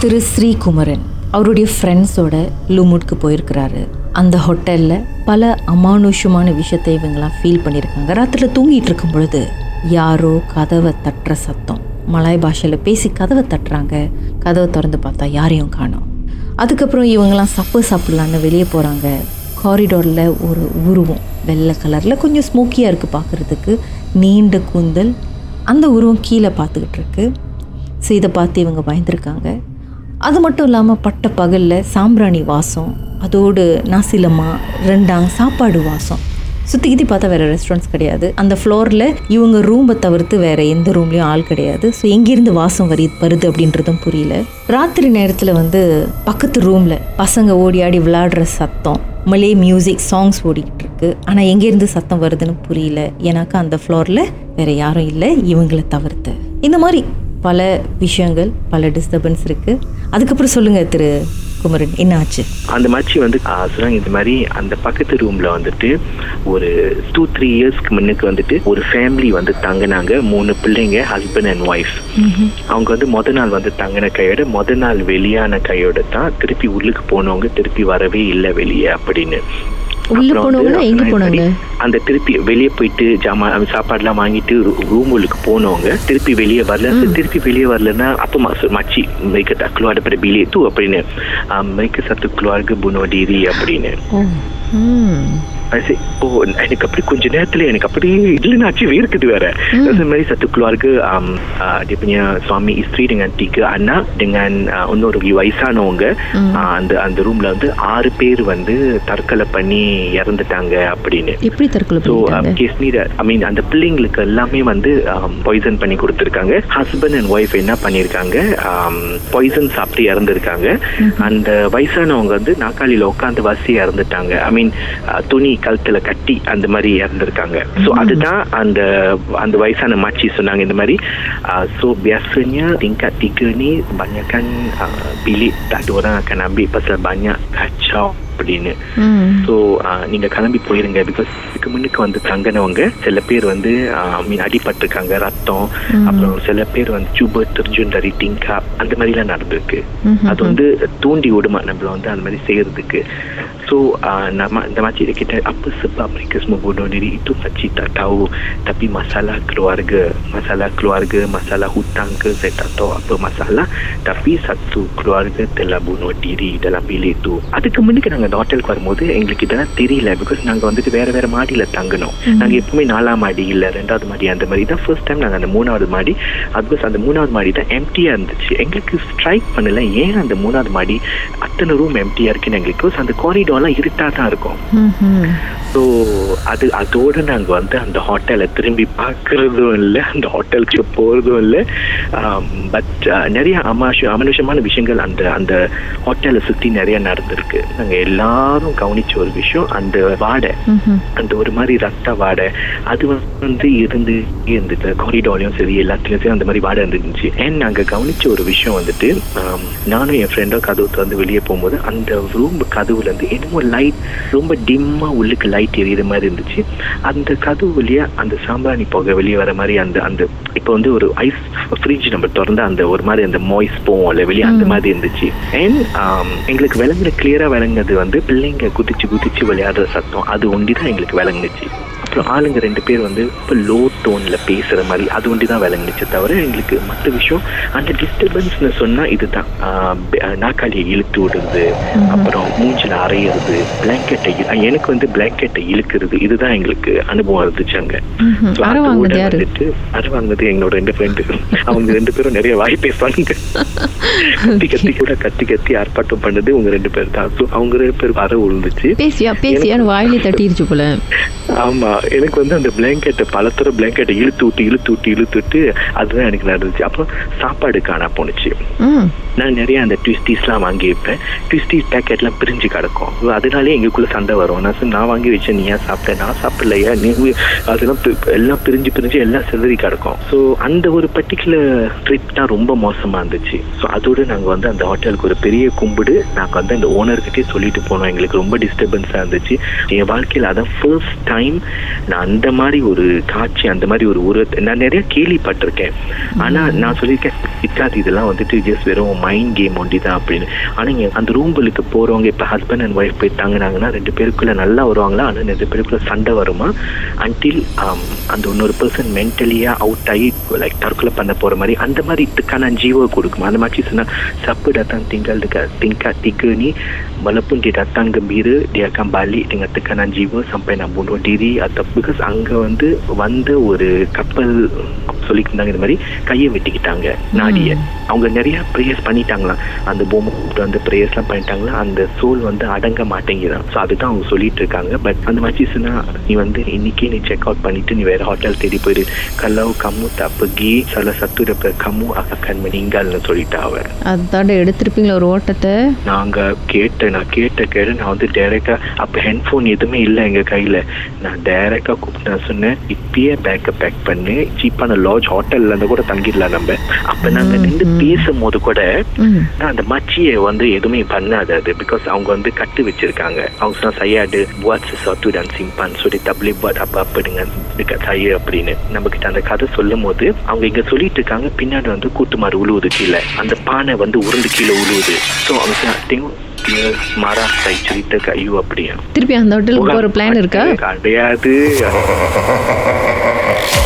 திரு ஸ்ரீகுமரன் அவருடைய ஃப்ரெண்ட்ஸோட லுமுட்க்கு போயிருக்கிறாரு. அந்த ஹோட்டலில் பல அமானுஷமான விஷயத்தை இவங்கெல்லாம் ஃபீல் பண்ணியிருக்காங்க. ராத்திரியில் தூங்கிட்டு இருக்கும் பொழுது யாரோ கதவை தட்டுற சத்தம். மலாய் பாஷையில் பேசி கதவை தட்டுறாங்க. கதவை திறந்து பார்த்தா யாரையும் காணும். அதுக்கப்புறம் இவங்கெல்லாம் சப்பு சாப்பிட்லான்னு வெளியே போகிறாங்க காரிடோரில் ஒரு உருவம் வெள்ளை கலரில் கொஞ்சம் ஸ்மோக்கியாக இருக்குது பார்க்குறதுக்கு. நீண்ட கூந்தல். அந்த உருவம் கீழே பார்த்துக்கிட்டு இருக்கு. ஸோ இதை பார்த்து இவங்க பயந்துருக்காங்க. அது மட்டும் இல்லாமல் பட்ட பகலில் சாம்பிராணி வாசம் அதோடு நாசிலமா ரெண்டாங் சாப்பாடு வாசம். சுற்றி கித்தி பார்த்தா வேறு ரெஸ்டாரண்ட்ஸ் கிடையாது. அந்த ஃப்ளோரில் இவங்க ரூமை தவிர்த்து வேறு எந்த ரூம்லேயும் ஆள் கிடையாது. ஸோ எங்கேருந்து வாசம் வரி வருது அப்படின்றதும் புரியல. ராத்திரி நேரத்தில் வந்து பக்கத்து ரூமில் பசங்க ஓடி ஆடி விளையாடுற சத்தம் மலே மியூசிக் சாங்ஸ் ஓடிக்கிட்டு இருக்கு. ஆனால் எங்கேருந்து சத்தம் வருதுன்னு புரியல. ஏன்னாக்கா அந்த ஃப்ளோரில் வேறு யாரும் இல்லை. இவங்களை தவிர்த்து. இந்த மாதிரி பல விஷயங்கள் பல டிஸ்டர்பன்ஸ் இருக்குது அதுக்கப்புறம் சொல்லுங்கள் திரு குமரன் என்ன ஆச்சு அந்த மச்சி வந்து சொன்னாங்க இந்த மாதிரி அந்த பக்கத்து ரூம்ல வந்துட்டு ஒரு டூ த்ரீ இயர்ஸ்க்கு முன்னுக்கு வந்துட்டு ஒரு ஃபேமிலி வந்து தங்கினாங்க. மூணு பிள்ளைங்க ஹஸ்பண்ட் அண்ட் ஒய்ஃப் அவங்க வந்து முத நாள் வந்து தங்கின கையோட முத நாள் வெளியான கையோட தான் திருப்பி உள்ளுக்கு போனவங்க திருப்பி வரவே இல்லை வெளியே அப்படின்னு. உள்ள வந்து எங்க போனாங்க? அந்த திருப்பி வெளியே போயிட்டு ஜாமான் சாப்பாடுலாம் வாங்கிட்டு ரூமுக்கு போனவங்க திருப்பி வெளியே வரல. திருப்பி வெளியே வரலன்னா அப்போ ம- மச்சி mereka tak keluar daripada bilik tu அப்படின்னு. keluarga bunuh diri அப்படின்னு. ஓ oh எனக்கு அப்படி கொஞ்ச நேரத்துல எனக்கு அப்படி இல்லைன்னு ஆச்சு வேர்க்குது வேற. அது மாதிரி satu keluarga um, uh, dia punya suami isteri dengan tiga anak dengan uh, இன்னொரு வயசானவங்க அந்த அந்த ரூம்ல வந்து ஆறு பேர் வந்து தற்கொலை பண்ணி இறந்துட்டாங்க அப்படின்னு. எப்படி தற்கொலை ஸோ நீ ஐ மீன் அந்த பிள்ளைங்களுக்கு எல்லாமே வந்து பாய்சன் பண்ணி கொடுத்துருக்காங்க. ஹஸ்பண்ட் அண்ட் ஒய்ஃப் என்ன பண்ணியிருக்காங்க பாய்சன் சாப்பிட்டு இறந்துருக்காங்க. அந்த வயசானவங்க வந்து நாக்காளியில் உட்காந்து வசி இறந்துட்டாங்க. ஐ மீன் துணி கழுத்துல கட்டி அந்த மாதிரி இறந்துருக்காங்க ஸோ அதுதான் அந்த அந்த வயசான மாச்சி சொன்னாங்க இந்த மாதிரி so biasanya tingkat tiga ni banyakkan uh, bilik tak ada orang akan ambil pasal banyak kacau அப்படின்னு ம் ஸோ நீங்கள் கிளம்பி போயிருங்க பிகாஸ் இதுக்கு முன்னுக்கு வந்து தங்கினவங்க சில பேர் வந்து மீன் அடிபட்டிருக்காங்க ரத்தம் அப்புறம் சில பேர் வந்து சுப தெரிஞ்சும் dari tingkap அந்த மாதிரிலாம் நடந்திருக்கு அது வந்து தூண்டி விடுமா நம்மள வந்து அந்த மாதிரி செய்யறதுக்கு ஸோ நம்ம இந்த மாதிரி kita apa sebab mereka semua bunuh diri itu makcik tak tahu tapi masalah keluarga masalah keluarga masalah hutang ke saya tak tahu apa masalah tapi satu keluarga telah bunuh diri dalam bilik tu அதுக்கு முன்னுக்கு நாங்கள் அந்த ஹோட்டலுக்கு வரும்போது எங்களுக்கு இதெல்லாம் தெரியல because நாங்கள் வந்துட்டு வேற வேற மாடியில் தங்கினோம் நாங்கள் எப்பவுமே நாலாம் மாடி இல்லை ரெண்டாவது மாடி அந்த மாதிரி. தான் ஃபர்ஸ்ட் டைம் நாங்கள் அந்த மூணாவது மாடி. பிகாஸ் அந்த மூணாவது மாடி தான் எம்டியாக இருந்துச்சு. எங்களுக்கு ஸ்ட்ரைக் பண்ணல. ஏன் அந்த மூணாவது மாடி அத்தனை ரூம் எம்டியாக இருக்குன்னு எங்களுக்கு because அந்த காரிடோர்லாம் இருட்டாக தான் இருக்கும். ஸோ அது அதோட நாங்கள் வந்து அந்த ஹோட்டலை திரும்பி பார்க்கறதும் இல்லை அந்த ஹோட்டலுக்கு போகிறதும் இல்லை. பட் நிறைய அமாஷ அமனுஷமான விஷயங்கள் அந்த அந்த ஹோட்டலை சுற்றி நிறைய நடந்திருக்கு. நாங்கள் எல்லாரும் கவனிச்ச ஒரு விஷயம் அந்த வாடை. அந்த ஒரு மாதிரி ரத்த வாடை. அது வந்து இருந்து இருந்தது காரிடோர்லையும் சரி எல்லாத்துலயும் சரி அந்த மாதிரி வாடை இருந்துச்சு. ஏன் நாங்க கவனிச்ச ஒரு விஷயம் வந்துட்டு நானும் என் ஃப்ரெண்டும் கதவு திறந்து வெளியே போகும்போது அந்த ரூம் கதவுல இருந்து என்னமோ லைட் ரொம்ப டிம்மா உள்ளுக்கு லைட் எரியுற மாதிரி இருந்துச்சு. அந்த கதவு வழியா அந்த சாம்பிராணி புகை வெளியே வர மாதிரி அந்த அந்த இப்போ வந்து ஒரு ஐஸ் ஃப்ரிட்ஜ் நம்ம திறந்து அந்த ஒரு மாதிரி அந்த மாய்ஸ் போவோம்ல வெளியே அந்த மாதிரி இருந்துச்சு. அண்ட் எங்களுக்கு விளங்குற கிளியரா விளங்குனது வந்து பிள்ளைங்க குதிச்சு குதிச்சு விளையாடுற சத்தம் அது ஒண்டி தான் எங்களுக்கு விளங்குனுச்சு. அப்புறம் ஆளுங்க ரெண்டு பேர் வந்து இப்போ லோ டோன்ல பேசுற மாதிரி அது ஒண்டி தான் விளங்குனுச்சு தவிர எங்களுக்கு மற்ற விஷயம் அந்த டிஸ்டர்பன்ஸ்னு சொன்னா இதுதான். நாக்காளியை இழுத்து விடுறது அப்புறம் மூஞ்சில அரையிறது பிளாங்கெட்டை எனக்கு வந்து பிளாங்கெட்டை இழுக்கிறது இதுதான் எங்களுக்கு அனுபவம் இருந்துச்சு அங்க? வந்துட்டு அரை வாங்குனது என்னோட ரெண்டு ஃப்ரெண்டு அவங்க ரெண்டு பேரும் நிறைய வாய் பேசுவாங்க. கத்தி கத்தி கூட கத்தி கத்தி ஆர்ப்பாட்டம் பண்ணது உங்க ரெண்டு பேர் தான். அவங்க ரெண்டு பேர் வர விழுந்துச்சு பேசியா பேசியான்னு வாயிலே தட்டிருச்சு போல. ஆமா எனக்கு வந்து அந்த பிளாங்கெட்டை பலத்தர பிளாங்கெட்டை இழுத்து விட்டு இழுத்து விட்டு இழுத்து விட்டு அதுதான் எனக்கு நடந்துச்சு. அப்புறம் சாப்பாடு காணா போணுச்சு. நான் நிறைய அந்த ட்விஸ்டீஸ்லாம் வாங்கி வைப்பேன் ட்விஸ்டீஸ் பேக்கெட்லாம் பிரிஞ்சு கிடக்கும். அதனாலே எங்களுக்குள்ள சண்டை வரும். நான் நான் வாங்கி வச்சேன் நீ ஏன் சாப்பிட்ட? நான் சாப்பிடலையா? நீ அதெல்லாம் எல்லாம் பிரிஞ்சு பிரிஞ்சு எல்லாம் சிதறி கிடக்கும். ஸோ அந்த ஒரு பர்டிகுலர் ட்ரிப் தான் ரொம்ப மோசமா இருந்துச்சு. ஸோ அதோட நாங்கள் வந்து அந்த ஹோட்டலுக்கு ஒரு பெரிய கும்பிடு நாங்கள் வந்து அந்த ஓனர்கிட்டே சொல்லிட்டு போனோம். எங்களுக்கு ரொம்ப டிஸ்டர்பன்ஸாக இருந்துச்சு. என் வாழ்க்கையில் அதான் ஃபர்ஸ்ட் டைம் நான் அந்த மாதிரி ஒரு காட்சி அந்த மாதிரி ஒரு உருவத்தை நான் நிறைய கேள்விப்பட்டிருக்கேன். ஆனா நான் சொல்லியிருக்கேன் இருக்காது இதெல்லாம் வந்துட்டு ஜஸ்ட் வெறும் மைண்ட் கேம் ஒண்டி தான் அப்படின்னு. ஆனா இங்க அந்த ரூம்களுக்கு போறவங்க இப்ப ஹஸ்பண்ட் அண்ட் ஒய்ஃப் போய் தங்கினாங்கன்னா ரெண்டு பேருக்குள்ள நல்லா வருவாங்களா? ஆனா ரெண்டு பேருக்குள்ள சண்டை வருமா? அன்டில் அந்த இன்னொரு பர்சன் மென்டலியா அவுட் ஆகி லைக் தற்கொலை பண்ண போற மாதிரி அந்த மாதிரி இதுக்கான ஜீவோ கொடுக்கும்? அந்த மாதிரி சொன்னா siapa datang tinggal dekat tingkat tiga ni walaupun dia datang gembira dia akan balik dengan tekanan jiwa sampai nak bunuh diri atau because அங்க வந்து வந்த ஒரு கப்பல் சொல்லிக்கிட்டாங்க இந்த மாதிரி கையை வெட்டிக்கிட்டாங்க நாடிய. அவங்க நிறைய ப்ரேயர்ஸ் பண்ணிட்டாங்களாம் அந்த பொம்மை கூப்பிட்டு வந்து ப்ரேயர்ஸ்லாம் பண்ணிட்டாங்களா? அந்த சோல் வந்து அடங்க மாட்டேங்கிறான் ஸோ அதுதான் அவங்க சொல்லிட்டு இருக்காங்க பட் அந்த மாதிரி சொன்னா நீ வந்து இன்னைக்கே நீ செக் அவுட் பண்ணிட்டு நீ வேற ஹோட்டல் தேடி போயிடு kalau kamu tak pergi salah satu daripada kamu akan meninggalன்னு சொல்லிட்டா அவ. அதாண்ட எடுத்திருப்பீங்களா ஒரு ஓட்டத்தை? நாங்க கேட்ட நான் கேட்ட கேட்டு நான் வந்து டைரக்டா அப்ப ஹெட்ஃபோன் எதுவுமே இல்லை எங்க கையில. நான் டைரக்டா கூப்பிட்டு நான் சொன்னேன் இப்பயே பேக்கை பேக் பண்ணு சீப்பான லாட்ஜ் ஹோட்டல்ல இருந்து கூட தங்கிடலாம் நம்ம. அப்ப நாங்க நின்று பேசும்போது கூட அந்த மச்சியை வந்து எதுவுமே பண்ணாது அது பிகாஸ் அவங்க வந்து கட்டு வச்சிருக்காங்க. அவங்க சையாடு buat sesuatu dan simpan so dia tak boleh buat apa-apa dengan dekat saya அப்படின்னு. நம்ம கிட்ட அந்த கதை சொல்லும் போது அவங்க இங்க சொல்லிட்டு இருக்காங்க பின்னாடி வந்து கூட்டுமாறு உழுவுது கீழே. அந்த பானை வந்து உருண்டு கீழே உழுவுது. ஸோ அவங்க dia marah saya cerita kat you அப்படியா திருப்பி அந்த ஹோட்டலுக்கு போகிற பிளான் இருக்கா? கிடையாது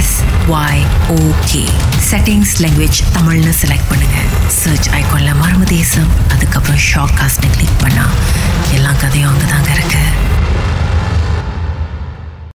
S Y okay settings language தமிழ்னு செலக்ட் பண்ணுங்கள் சர்ச் ஐக்கோனில் மர்ம தேசம் அதுக்கப்புறம் ஷாக் காஸ்ட்னு கிளிக் பண்ணால் எல்லா கதையும் அங்கே தாங்க இருக்குது